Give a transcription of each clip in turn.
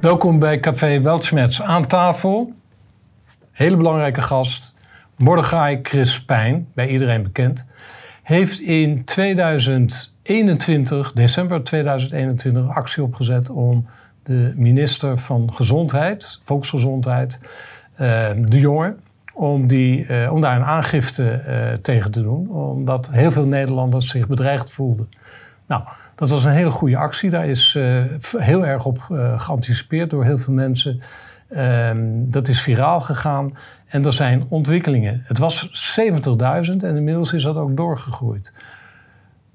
Welkom bij Café Weltschmerz. Aan tafel, hele belangrijke gast, Mordechai Crispijn, bij iedereen bekend, heeft in 2021, december 2021, actie opgezet om de minister van Gezondheid, Volksgezondheid, uh, De Jonge, om, die, uh, om daar een aangifte uh, tegen te doen. Omdat heel veel Nederlanders zich bedreigd voelden. Nou, dat was een hele goede actie. Daar is uh, heel erg op uh, geanticipeerd door heel veel mensen. Um, dat is viraal gegaan en er zijn ontwikkelingen. Het was 70.000 en inmiddels is dat ook doorgegroeid.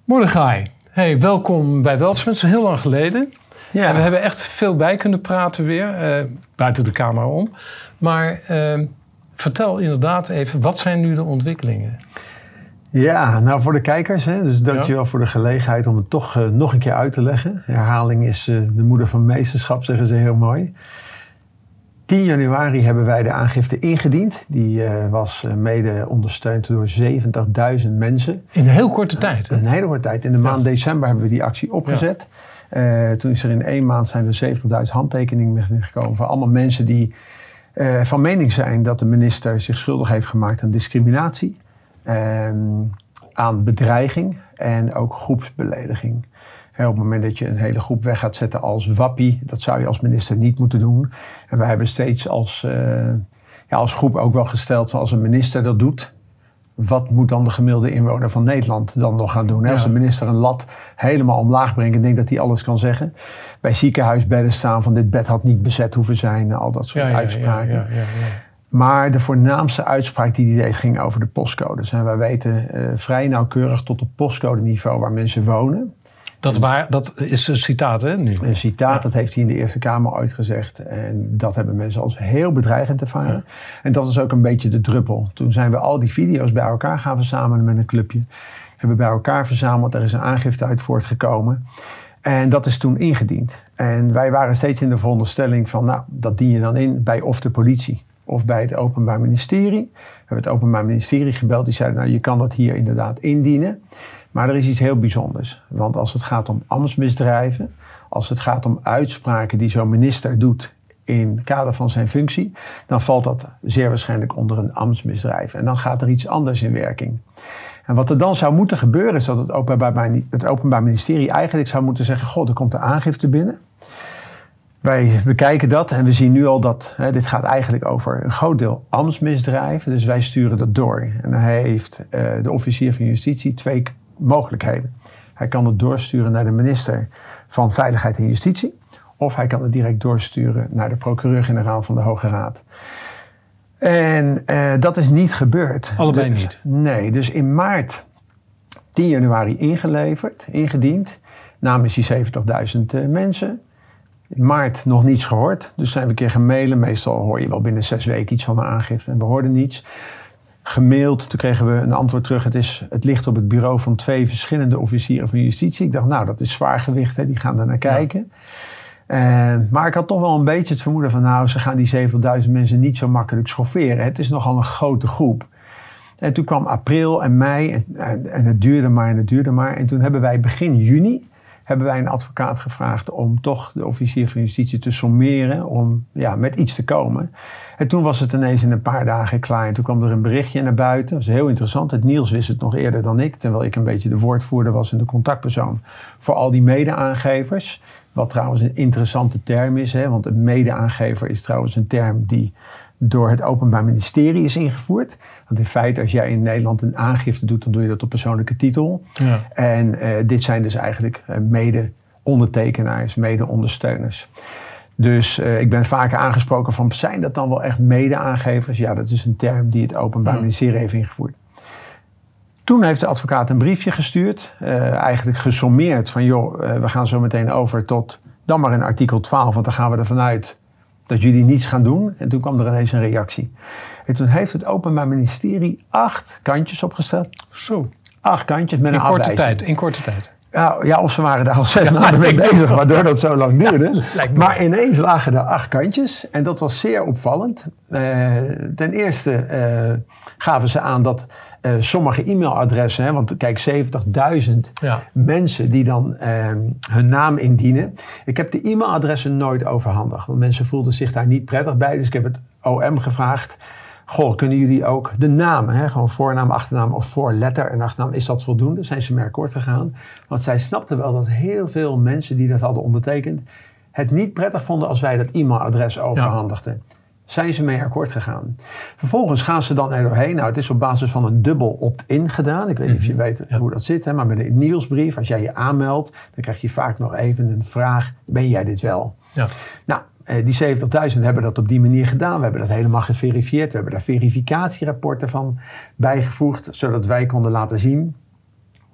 Mordechai, hey, welkom bij Weltsmens. Heel lang geleden. Ja. En we hebben echt veel bij kunnen praten weer, uh, buiten de camera om. Maar ehm, vertel inderdaad even, wat zijn nu de ontwikkelingen? Ja, nou voor de kijkers, hè, dus dankjewel ja. voor de gelegenheid om het toch uh, nog een keer uit te leggen. Herhaling is uh, de moeder van meesterschap, zeggen ze heel mooi. 10 januari hebben wij de aangifte ingediend. Die uh, was mede ondersteund door 70.000 mensen. In een heel korte tijd? Hè? In een hele korte tijd. In de maand ja. december hebben we die actie opgezet. Ja. toen is er in één maand zijn er 70.000 handtekeningen gekomen van allemaal mensen die van mening zijn dat de minister zich schuldig heeft gemaakt aan discriminatie. Um, aan bedreiging en ook groepsbelediging. He, op het moment dat je een hele groep weg gaat zetten als wappie, dat zou je als minister niet moeten doen. En wij hebben steeds als, uh, ja, als groep ook wel gesteld van als een minister dat doet, wat moet dan de gemiddelde inwoner van Nederland dan nog gaan doen? Ja. Als de minister een lat helemaal omlaag brengt en denkt dat hij alles kan zeggen. Bij ziekenhuisbedden staan van dit bed had niet bezet hoeven zijn, al dat soort ja, uitspraken. Ja, maar de voornaamste uitspraak die hij deed ging over de postcodes. En wij weten uh, vrij nauwkeurig tot op postcode niveau waar mensen wonen. Dat, waar, dat is een citaat, hè? Nu. Een citaat, ja. dat heeft hij in de Eerste Kamer uitgezegd. En dat hebben mensen als heel bedreigend ervaren. Ja. En dat is ook een beetje de druppel. Toen zijn we al die video's bij elkaar gaan verzamelen met een clubje. Hebben bij elkaar verzameld, er is een aangifte uit voortgekomen. En dat is toen ingediend. En wij waren steeds in de veronderstelling van, nou, dat dien je dan in bij of de politie of bij het Openbaar Ministerie. We hebben het Openbaar Ministerie gebeld. Die zeiden, nou je kan dat hier inderdaad indienen. Maar er is iets heel bijzonders. Want als het gaat om ambtsmisdrijven, als het gaat om uitspraken die zo'n minister doet in het kader van zijn functie, dan valt dat zeer waarschijnlijk onder een ambtsmisdrijf. En dan gaat er iets anders in werking. En wat er dan zou moeten gebeuren, is dat het Openbaar, het openbaar Ministerie eigenlijk zou moeten zeggen: God, er komt de aangifte binnen. Wij bekijken dat en we zien nu al dat hè, dit gaat eigenlijk over een groot deel ambtsmisdrijven. Dus wij sturen dat door. En dan heeft uh, de officier van justitie twee mogelijkheden. Hij kan het doorsturen naar de minister van Veiligheid en Justitie. Of hij kan het direct doorsturen naar de procureur-generaal van de Hoge Raad. En uh, dat is niet gebeurd. Allebei dus, niet? Nee, dus in maart 10 januari ingeleverd, ingediend. Namens die 70.000 uh, mensen. In maart nog niets gehoord. Dus zijn we een keer gemailen. Meestal hoor je wel binnen zes weken iets van een aangifte. En we hoorden niets. Gemaild. Toen kregen we een antwoord terug. Het, is, het ligt op het bureau van twee verschillende officieren van justitie. Ik dacht, nou, dat is zwaargewicht. Hè? Die gaan daar naar kijken. Ja. Uh, maar ik had toch wel een beetje het vermoeden van... nou, ze gaan die 70.000 mensen niet zo makkelijk schofferen. Het is nogal een grote groep. En toen kwam april en mei. En, en, en het duurde maar en het duurde maar. En toen hebben wij begin juni hebben wij een advocaat gevraagd om toch de officier van justitie te sommeren, om ja, met iets te komen. En toen was het ineens in een paar dagen klaar. En toen kwam er een berichtje naar buiten. Dat was heel interessant. Het Niels wist het nog eerder dan ik, terwijl ik een beetje de woordvoerder was en de contactpersoon voor al die mede-aangevers. Wat trouwens een interessante term is, hè, want een mede-aangever is trouwens een term die door het Openbaar Ministerie is ingevoerd. Want in feite, als jij in Nederland een aangifte doet, dan doe je dat op persoonlijke titel. Ja. En uh, dit zijn dus eigenlijk uh, mede-ondertekenaars, mede-ondersteuners. Dus uh, ik ben vaker aangesproken van, zijn dat dan wel echt mede-aangevers? Ja, dat is een term die het Openbaar Ministerie heeft ingevoerd. Toen heeft de advocaat een briefje gestuurd, eigenlijk gesommeerd van, joh, we gaan zo meteen over tot dan maar in artikel 12, want dan gaan we ervan uit dat jullie niets gaan doen. En toen kwam er ineens een reactie. En toen heeft het Openbaar Ministerie acht kantjes opgesteld. Zo. Acht kantjes met in een korte afwijzing. tijd, in korte tijd. Ja, ja, of ze waren daar al zes ja, maanden mee bezig, waardoor dat zo lang duurde. maar ineens lagen er acht kantjes en dat was zeer opvallend. Uh, ten eerste uh, gaven ze aan dat eh, sommige e-mailadressen, hè, want kijk, 70.000 Ja. mensen die dan ehm, hun naam indienen. Ik heb de e-mailadressen nooit overhandigd, want mensen voelden zich daar niet prettig bij. Dus ik heb het OM gevraagd. Goh, kunnen jullie ook de namen, hè, gewoon voornaam, achternaam of voorletter en achternaam, is dat voldoende? Zijn ze mee akkoord gegaan? Want zij snapten wel dat heel veel mensen die dat hadden ondertekend, het niet prettig vonden als wij dat e-mailadres overhandigden. Zijn ze mee akkoord gegaan. Vervolgens gaan ze dan er doorheen. Nou, het is op basis van een dubbel opt-in gedaan. Ik weet niet of je weet hoe dat zit, hè, maar met een nieuwsbrief, als jij je aanmeldt, dan krijg je vaak nog even een vraag: ben jij dit wel? Ja. Nou, eh, die 70.000 hebben dat op die manier gedaan. We hebben dat helemaal geverifieerd. We hebben daar verificatierapporten van bijgevoegd, zodat wij konden laten zien.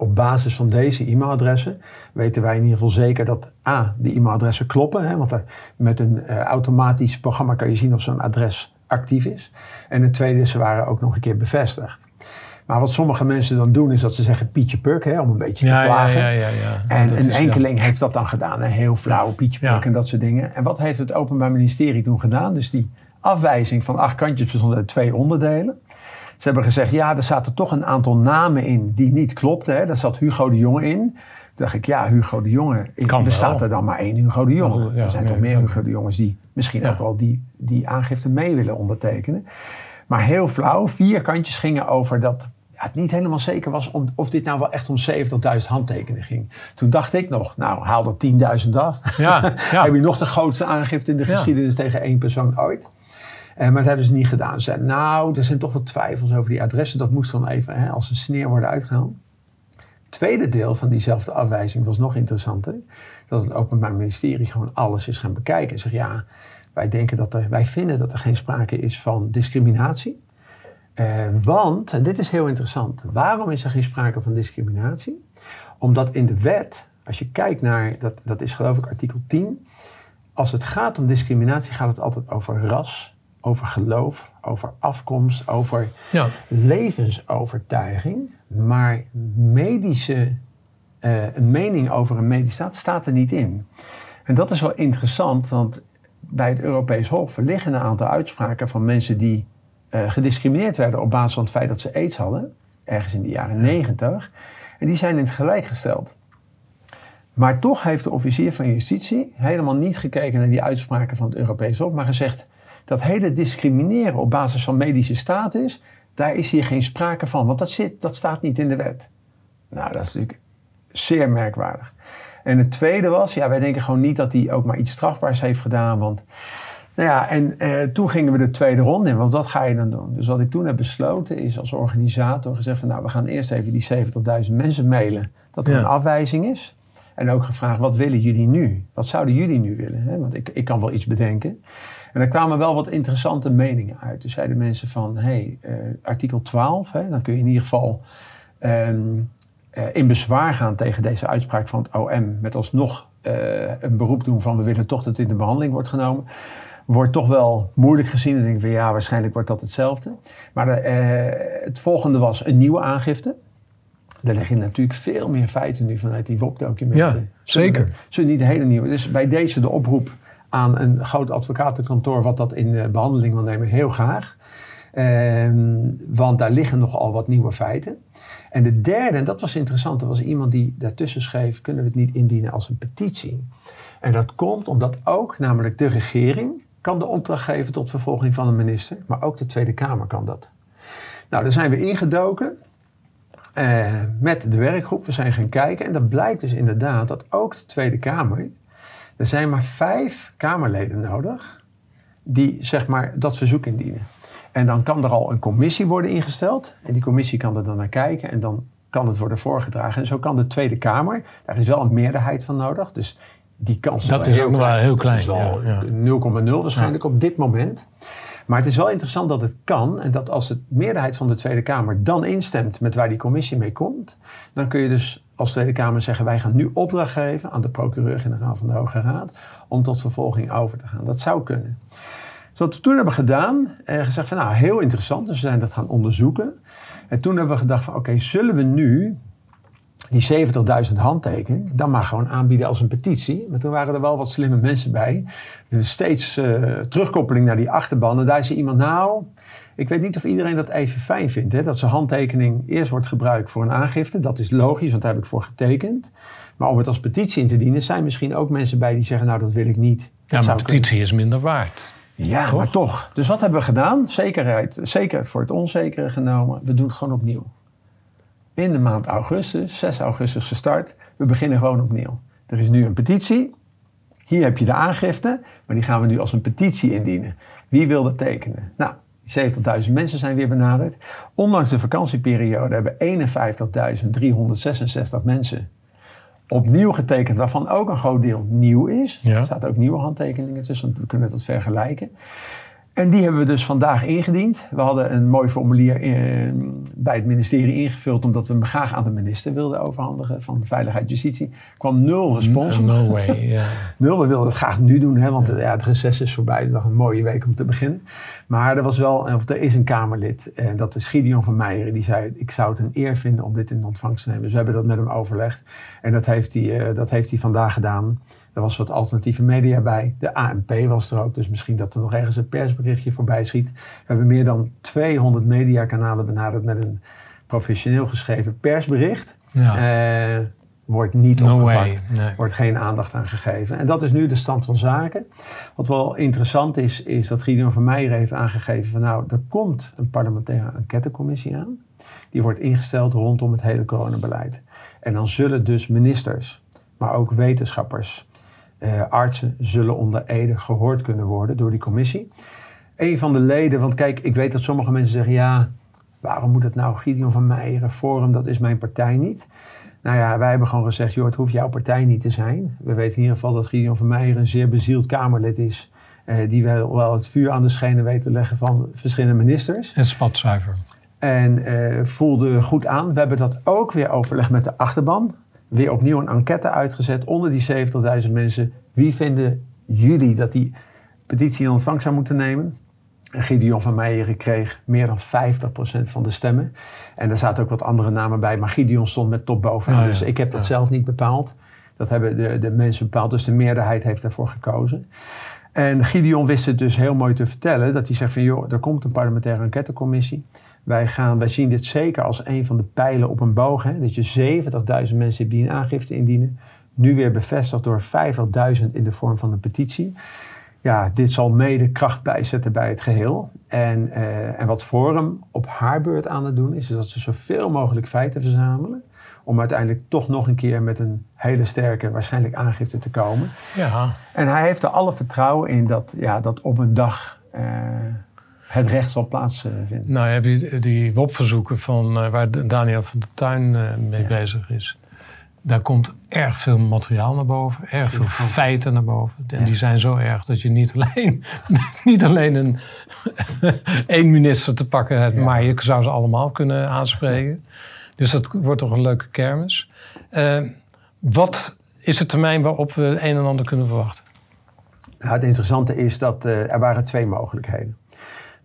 Op basis van deze e-mailadressen weten wij in ieder geval zeker dat A, de e-mailadressen kloppen. Hè, want er, met een eh, automatisch programma kan je zien of zo'n adres actief is. En het tweede is, ze waren ook nog een keer bevestigd. Maar wat sommige mensen dan doen, is dat ze zeggen Pietje Puk, hè, om een beetje te Ja, plagen. ja, ja, ja. En Dat een enkeling heeft dat dan gedaan. Een heel flauw Pietje Puk en dat soort dingen. En wat heeft het Openbaar Ministerie toen gedaan? Dus die afwijzing van acht kantjes bestond uit twee onderdelen. Ze hebben gezegd, ja, er zaten toch een aantal namen in die niet klopten. Hè. Daar zat Hugo de Jonge in. Toen dacht ik, ja, Hugo de Jonge. Kan bestaat wel. er dan maar één Hugo de Jonge? Ja, er zijn toch meer. Hugo de Jongens die misschien ook wel die, die aangifte mee willen ondertekenen. Maar heel flauw, vier kantjes gingen over dat ja, het niet helemaal zeker was om, of dit nou wel echt om 70.000 handtekeningen ging. Toen dacht ik nog, nou haal er 10.000 af. Ja, ja. Heb je nog de grootste aangifte in de geschiedenis tegen één persoon ooit? Eh, maar dat hebben ze niet gedaan. Ze zeiden, nou, er zijn toch wat twijfels over die adressen. Dat moest dan even hè, als een sneer worden uitgehaald. Tweede deel van diezelfde afwijzing was nog interessanter. Dat het Openbaar Ministerie gewoon alles is gaan bekijken. En zegt, ja, wij, denken dat er, wij vinden dat er geen sprake is van discriminatie. Eh, want, en dit is heel interessant, waarom is er geen sprake van discriminatie? Omdat in de wet, als je kijkt naar, dat, dat is geloof ik artikel 10, als het gaat om discriminatie gaat het altijd over ras, over geloof, over afkomst, over Ja. levensovertuiging. Maar medische, eh, een mening over een medisch staat staat er niet in. En dat is wel interessant, want bij het Europees Hof liggen een aantal uitspraken van mensen die eh, gediscrimineerd werden op basis van het feit dat ze aids hadden, ergens in de jaren negentig. En die zijn in het gelijk gesteld. Maar toch heeft de officier van justitie helemaal niet gekeken naar die uitspraken van het Europees Hof, maar gezegd dat hele discrimineren op basis van medische status, daar is hier geen sprake van, want dat, zit, dat staat niet in de wet. Nou, dat is natuurlijk zeer merkwaardig. En het tweede was, ja, wij denken gewoon niet dat hij ook maar iets strafbaars heeft gedaan, want nou ja, en eh, toen gingen we de tweede ronde in, want wat ga je dan doen? Dus wat ik toen heb besloten is als organisator gezegd van nou, we gaan eerst even die 70.000 mensen mailen dat er Ja. een afwijzing is. En ook gevraagd, wat willen jullie nu? Wat zouden jullie nu willen? Hè? Want ik, ik kan wel iets bedenken. En er kwamen wel wat interessante meningen uit. Dus zeiden mensen van, hé, hey, eh, artikel 12, hè, dan kun je in ieder geval ehm, eh, in bezwaar gaan tegen deze uitspraak van het OM. Met alsnog eh, een beroep doen van, we willen toch dat dit in de behandeling wordt genomen. Wordt toch wel moeilijk gezien. Dan denk ik van, ja, waarschijnlijk wordt dat hetzelfde. Maar de, het volgende was een nieuwe aangifte. Er liggen natuurlijk veel meer feiten nu vanuit die WOP-documenten. Ja, zeker. Zullen niet hele nieuwe. Dus bij deze de oproep aan een groot advocatenkantoor wat dat in eh, behandeling wil nemen, heel graag. Ehm, want daar liggen nogal wat nieuwe feiten. En de derde, en dat was interessant, er was iemand die daartussen schreef, kunnen we het niet indienen als een petitie? En dat komt omdat ook, namelijk de regering, kan de opdracht geven tot vervolging van een minister, maar ook de Tweede Kamer kan dat. Nou, daar zijn we ingedoken eh, met de werkgroep. We zijn gaan kijken en dat blijkt dus inderdaad dat ook de Tweede Kamer, er zijn maar vijf Kamerleden nodig die zeg maar dat verzoek indienen. En dan kan er al een commissie worden ingesteld en die commissie kan er dan naar kijken en dan kan het worden voorgedragen. En zo kan de Tweede Kamer, daar is wel een meerderheid van nodig, dus die kans Dat is ook nog wel heel klein, Dat is wel ja, ja. 0,0 waarschijnlijk op dit moment. Maar het is wel interessant dat het kan en dat als de meerderheid van de Tweede Kamer dan instemt met waar die commissie mee komt, dan kun je dus als Tweede Kamer zeggen wij gaan nu opdracht geven aan de procureur-generaal van de Hoge Raad om tot vervolging over te gaan. Dat zou kunnen. Dus wat we toen hebben gedaan, eh, gezegd van nou heel interessant, dus we zijn dat gaan onderzoeken. En toen hebben we gedacht van oké, zullen we nu die 70.000 handtekeningen dan maar gewoon aanbieden als een petitie. Maar toen waren er wel wat slimme mensen bij. Er is steeds eh, terugkoppeling naar die achterban. En daar zei iemand, nou, Ik weet niet of iedereen dat even fijn vindt. Hè? Dat zijn handtekening eerst wordt gebruikt voor een aangifte. Dat is logisch, want daar heb ik voor getekend. Maar om het als petitie in te dienen, zijn misschien ook mensen bij die zeggen: Nou, dat wil ik niet. Ja, maar petitie is minder waard. Ja, toch? maar toch. Dus wat hebben we gedaan? Zekerheid, zekerheid voor het onzekere genomen. We doen het gewoon opnieuw. In de maand augustus, 6 augustus gestart. We beginnen gewoon opnieuw. Er is nu een petitie. Hier heb je de aangifte, maar die gaan we nu als een petitie indienen. Wie wil dat tekenen? Nou, 70.000 mensen zijn weer benaderd. Ondanks de vakantieperiode hebben 51.366 mensen opnieuw getekend, waarvan ook een groot deel nieuw is. Er zaten ook nieuwe handtekeningen tussen, we kunnen dat vergelijken. En die hebben we dus vandaag ingediend. We hadden een mooi formulier eh, bij het ministerie ingevuld, omdat we hem graag aan de minister wilden overhandigen van Veiligheid Justitie. Er kwam nul respons. No, way, yeah. Nul, we wilden het graag nu doen, hè, want ja. het reces is voorbij. Het was een mooie week om te beginnen. Maar er was wel, of er is een Kamerlid, en dat is Gideon van Meijeren, die zei: Ik zou het een eer vinden om dit in ontvangst te nemen. Dus we hebben dat met hem overlegd. En dat heeft hij, uh, dat heeft hij vandaag gedaan. Er was wat alternatieve media bij. De ANP was er ook, dus misschien dat er nog ergens een persberichtje voorbij schiet. We hebben meer dan 200 mediakanalen benaderd met een professioneel geschreven persbericht. Ja. Uh, wordt niet no opgepakt, nee. wordt geen aandacht aan gegeven. En dat is nu de stand van zaken. Wat wel interessant is, is dat Gideon van Meijer heeft aangegeven van nou, er komt een parlementaire enquêtecommissie aan. Die wordt ingesteld rondom het hele coronabeleid. En dan zullen dus ministers, maar ook wetenschappers, uh, artsen zullen onder Ede gehoord kunnen worden door die commissie. Een van de leden, want kijk, ik weet dat sommige mensen zeggen: ja, waarom moet het nou Gideon van Meijeren, Forum, dat is mijn partij niet. Nou ja, wij hebben gewoon gezegd: joh, het hoeft jouw partij niet te zijn. We weten in ieder geval dat Gideon van Meijeren een zeer bezield Kamerlid is. Uh, die wel, wel het vuur aan de schenen weet te leggen van verschillende ministers. En spatzuiver. En uh, voelde goed aan. We hebben dat ook weer overlegd met de achterban weer opnieuw een enquête uitgezet onder die 70.000 mensen. Wie vinden jullie dat die petitie in ontvangst zou moeten nemen? En Gideon van Meijeren kreeg meer dan 50% van de stemmen. En er zaten ook wat andere namen bij, maar Gideon stond met top bovenaan. dus ik heb dat zelf niet bepaald. Dat hebben de, de mensen bepaald, dus de meerderheid heeft daarvoor gekozen. En Gideon wist het dus heel mooi te vertellen, dat hij zegt van joh, er komt een parlementaire enquêtecommissie. Wij, gaan, wij zien dit zeker als een van de pijlen op een boog. Hè? Dat je 70.000 mensen hebt die een aangifte indienen. Nu weer bevestigd door 50.000 in de vorm van een petitie. Ja, dit zal mede kracht bijzetten bij het geheel. En, uh, en wat Forum op haar beurt aan het doen is, is dat ze zoveel mogelijk feiten verzamelen. Om uiteindelijk toch nog een keer met een hele sterke, waarschijnlijk aangifte te komen. Ja. En hij heeft er alle vertrouwen in dat, ja, dat op een dag. Uh, het recht zal plaatsvinden. Nou, je hebt die, die WOP-verzoeken van uh, waar Daniel van der Tuin uh, mee ja. bezig is. Daar komt erg veel materiaal naar boven, erg veel feiten naar boven. En ja. die zijn zo erg dat je niet alleen, niet alleen een één minister te pakken hebt, maar je zou ze allemaal kunnen aanspreken. Dus dat wordt toch een leuke kermis. Uh, wat is de termijn waarop we een en ander kunnen verwachten? Nou, het interessante is dat er waren twee mogelijkheden.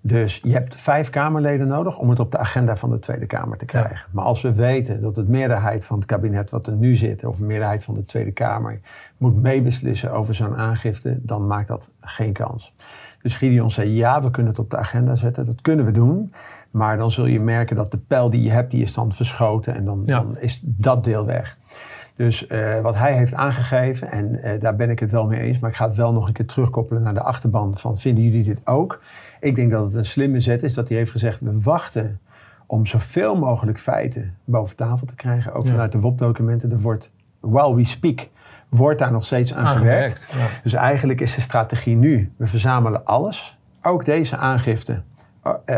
Dus je hebt vijf Kamerleden nodig om het op de agenda van de Tweede Kamer te krijgen. Ja. Maar als we weten dat de meerderheid van het kabinet wat er nu zit, of de meerderheid van de Tweede Kamer, moet meebeslissen over zo'n aangifte, dan maakt dat geen kans. Dus Gideon zei, ja, we kunnen het op de agenda zetten, dat kunnen we doen. Maar dan zul je merken dat de pijl die je hebt, die is dan verschoten en dan, ja. dan is dat deel weg. Dus uh, wat hij heeft aangegeven, en uh, daar ben ik het wel mee eens, maar ik ga het wel nog een keer terugkoppelen naar de achterban van vinden jullie dit ook? Ik denk dat het een slimme zet is dat hij heeft gezegd: we wachten om zoveel mogelijk feiten boven tafel te krijgen. Ook vanuit de WOP-documenten. Er wordt, while we speak, wordt daar nog steeds aan, gewerkt. gewerkt ja. Dus eigenlijk is de strategie nu: we verzamelen alles, ook deze aangifte.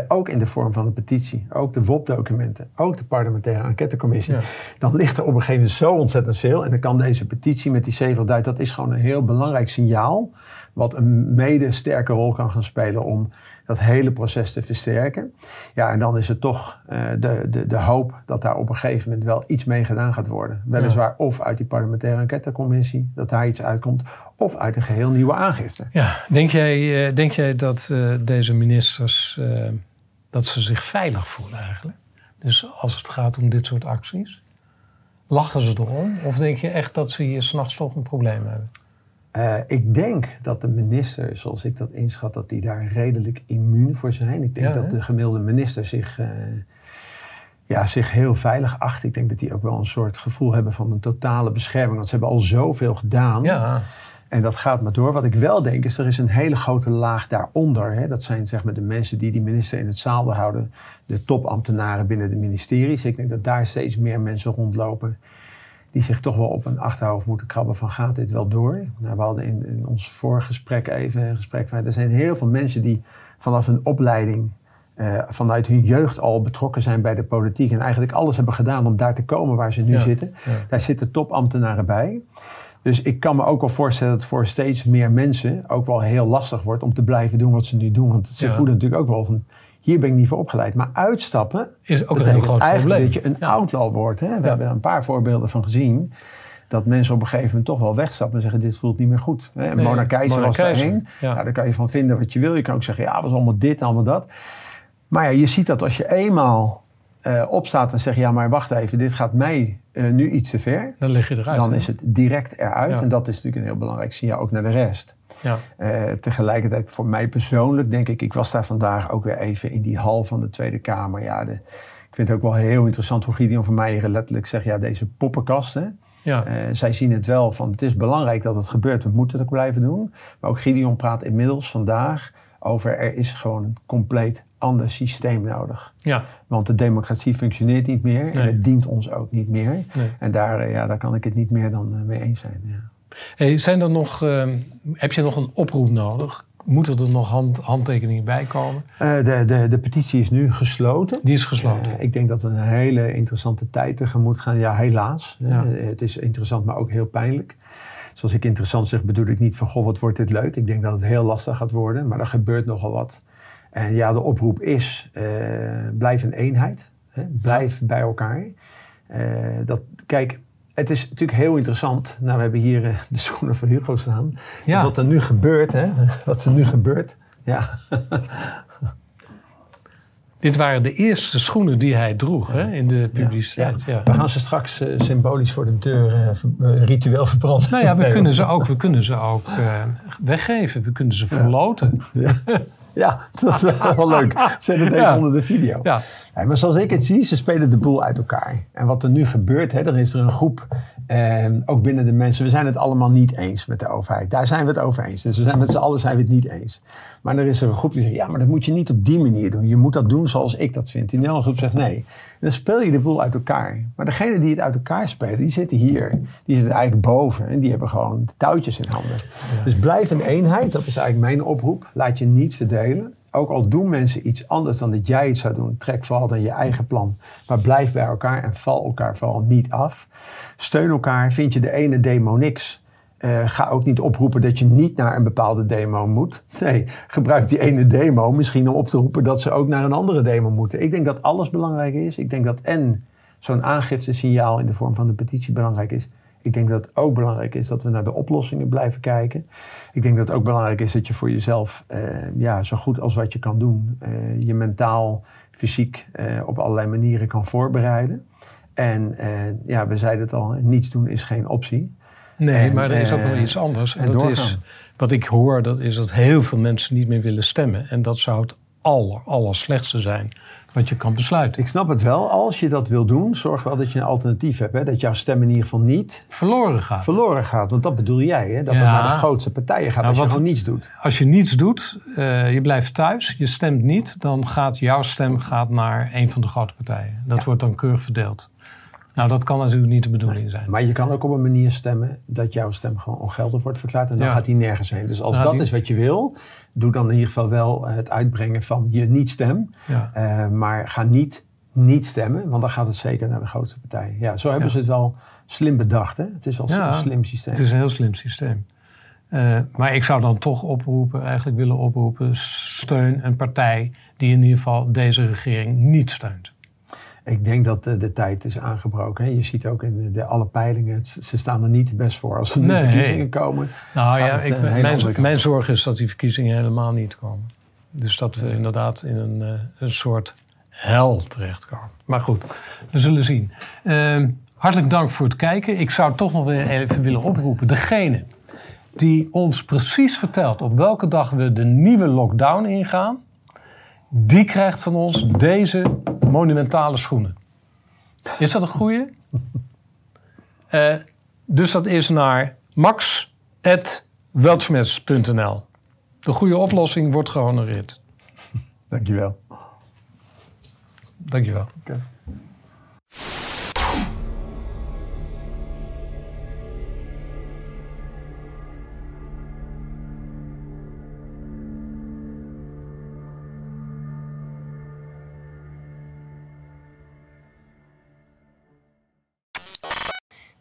Ook in de vorm van een petitie, ook de WOP-documenten, ook de parlementaire enquêtecommissie. Ja. Dan ligt er op een gegeven moment zo ontzettend veel. En dan kan deze petitie met die 7000, dat is gewoon een heel belangrijk signaal. Wat een mede sterke rol kan gaan spelen om dat hele proces te versterken. Ja, en dan is het toch uh, de, de, de hoop dat daar op een gegeven moment wel iets mee gedaan gaat worden. Weliswaar ja. of uit die parlementaire enquêtecommissie, dat daar iets uitkomt, of uit een geheel nieuwe aangifte. Ja, denk jij, uh, denk jij dat uh, deze ministers, dat ze zich veilig voelen eigenlijk? Dus als het gaat om dit soort acties? Lachen ze erom? Of denk je echt dat ze hier s'nachts toch een probleem hebben? Uh, ik denk dat de minister, zoals ik dat inschat, dat die daar redelijk immuun voor zijn. Ik denk Ja, dat hè? de gemiddelde minister zich, eh, ja, zich heel veilig acht. Ik denk dat die ook wel een soort gevoel hebben van een totale bescherming. Want ze hebben al zoveel gedaan. Ja, En dat gaat maar door. Wat ik wel denk is, er is een hele grote laag daaronder. Hè. Dat zijn zeg maar de mensen die die minister in het zadel houden. De topambtenaren binnen de ministeries. Ik denk dat daar steeds meer mensen rondlopen. Die zich toch wel op een achterhoofd moeten krabben van gaat dit wel door? Nou, we hadden in, in ons voorgesprek even een gesprek van... Er zijn heel veel mensen die vanaf hun opleiding... eh, vanuit hun jeugd al betrokken zijn bij de politiek. En eigenlijk alles hebben gedaan om daar te komen waar ze nu Ja, zitten. ja. Daar zitten topambtenaren bij. Dus ik kan me ook wel voorstellen dat het voor steeds meer mensen ook wel heel lastig wordt om te blijven doen wat ze nu doen. Want ze Ja. voelen natuurlijk ook wel van, hier ben ik niet voor opgeleid. Maar uitstappen is ook een heel groot eigenlijk probleem. dat je een Ja. outlaw wordt. Hè? We hebben er een paar voorbeelden van gezien. Dat mensen op een gegeven moment toch wel wegstappen en zeggen, dit voelt niet meer goed. Hè? En Nee, Mona Keizer was daarheen. ja. Nou, daar kan je van vinden wat je wil. Je kan ook zeggen, ja, was allemaal dit, allemaal dat. Maar ja, je ziet dat als je eenmaal eh, opstaat en zegt, ja, maar wacht even, dit gaat mij eh, nu iets te ver. Dan lig je eruit. Dan hè? is het direct eruit. Ja. En dat is natuurlijk een heel belangrijk signaal ook naar de rest. Ja. Eh, tegelijkertijd voor mij persoonlijk denk ik, ik was daar vandaag ook weer even in die hal van de Tweede Kamer. Ja, de, ik vind het ook wel heel interessant hoe Gideon van Meijeren letterlijk zegt, ja, deze poppenkasten. Ja. Eh, zij zien het wel van, het is belangrijk dat het gebeurt, we moeten het ook blijven doen. Maar ook Gideon praat inmiddels vandaag over, er is gewoon een compleet ander systeem nodig. ja. Want de democratie functioneert niet meer en het dient ons ook niet meer. Nee. En daar, eh, ja, daar kan ik het niet meer dan eh, mee eens zijn. Ja. Hey, zijn er nog, ehm, heb je nog een oproep nodig? Moeten er nog hand, handtekeningen bij komen? Eh, de, de, de petitie is nu gesloten. Die is gesloten. Ik denk dat we een hele interessante tijd tegemoet gaan. Ja, helaas. Ja. Het is interessant, maar ook heel pijnlijk. Zoals ik interessant zeg, bedoel ik niet van... goh, wat wordt dit leuk? Ik denk dat het heel lastig gaat worden. Maar er gebeurt nogal wat. En ja, de oproep is... eh, blijf een eenheid. Hè? Blijf bij elkaar. Eh, dat, kijk, het is natuurlijk heel interessant. Nou, we hebben hier eh, de schoenen van Hugo staan. Ja. Wat er nu gebeurt, hè? Wat er nu gebeurt. Ja, Dit waren de eerste schoenen die hij droeg hè, in de publiciteit. Ja. We gaan ze straks symbolisch voor de deur ritueel verbranden. Nou ja, we Nee, kunnen ze ook, we kunnen ze ook weggeven. We kunnen ze verloten. Ja, dat is wel leuk. Zet het even onder de video. Ja. Maar zoals ik het zie, ze spelen de boel uit elkaar. En wat er nu gebeurt, hè, er is er een groep, eh, ook binnen de mensen, we zijn het allemaal niet eens met de overheid. Daar zijn we het over eens. Dus we zijn met z'n allen zijn we het niet eens. Maar er is er een groep die zegt, ja, maar dat moet je niet op die manier doen. Je moet dat doen zoals ik dat vind. Die andere groep zegt nee. En dan speel je de boel uit elkaar. Maar degene die het uit elkaar spelen, die zitten hier. Die zitten eigenlijk boven. En die hebben gewoon de touwtjes in handen. Dus blijf een eenheid. Dat is eigenlijk mijn oproep. Laat je niet verdelen. Ook al doen mensen iets anders dan dat jij het zou doen, trek vooral dan je eigen plan. Maar blijf bij elkaar en val elkaar vooral niet af. Steun elkaar. Vind je de ene demo niks? eh, ga ook niet oproepen dat je niet naar een bepaalde demo moet. Nee, gebruik die ene demo misschien om op te roepen dat ze ook naar een andere demo moeten. Ik denk dat alles belangrijk is. Ik denk dat en zo'n aangiftesignaal in de vorm van de petitie belangrijk is. Ik denk dat het ook belangrijk is dat we naar de oplossingen blijven kijken. Ik denk dat het ook belangrijk is dat je voor jezelf eh, ja, zo goed als wat je kan doen, eh, je mentaal, fysiek eh, op allerlei manieren kan voorbereiden. En ja, we zeiden het al, niets doen is geen optie. Nee, En, maar er is ook nog iets anders. En, en dat is, doorgaan. wat ik hoor, dat is dat heel veel mensen niet meer willen stemmen. En dat zou het aller, aller slechtste zijn wat je kan besluiten. Ik snap het wel. Als je dat wil doen, zorg wel dat je een alternatief hebt. Hè? Dat jouw stem in ieder geval niet Verloren gaat. verloren gaat. Want dat bedoel jij, hè? dat het Ja. naar de grootste partijen gaat Nou, als je wat- gewoon niets doet. Als je niets doet, eh, je blijft thuis, je stemt niet, dan gaat jouw stem gaat naar een van de grote partijen. Dat wordt dan keurig verdeeld. Nou, dat kan natuurlijk niet de bedoeling zijn. Maar je kan ook op een manier stemmen dat jouw stem gewoon ongeldig wordt verklaard. En dan Ja. gaat die nergens heen. Dus als dat die- is wat je wil, doe dan in ieder geval wel het uitbrengen van je niet-stem. Ja. Eh, maar ga niet niet stemmen, want dan gaat het zeker naar de grootste partij. Ja, zo hebben Ja. ze het wel slim bedacht. Hè? Het is wel een slim systeem. Het is een heel slim systeem. Eh, maar ik zou dan toch oproepen, eigenlijk willen oproepen, steun een partij die in ieder geval deze regering niet steunt. Ik denk dat de, de tijd is aangebroken. Hè? Je ziet ook in de, de- alle peilingen, het- ze staan er niet best voor. Als er Nee. verkiezingen komen, Nou ja, ik, eh, mijn, zorg is dat die verkiezingen helemaal niet komen. Dus dat we inderdaad in een, eh, een soort hel terechtkomen. Maar goed, we zullen zien. Ehm, hartelijk dank voor het kijken. Ik zou toch nog weer even willen oproepen. Degene die ons precies vertelt op welke dag we de nieuwe lockdown ingaan, die krijgt van ons deze monumentale schoenen. Is dat een goeie? Uh, dus dat is naar max.weltschmerz.nl. De goede oplossing wordt gehonoreerd. Dankjewel. Dankjewel. Okay.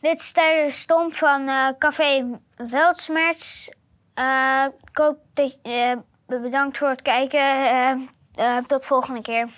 Dit is tijdens stom van uh, Café Weltsmerts. Uh, ik hoop dat je uh, bedankt voor het kijken. tot volgende keer.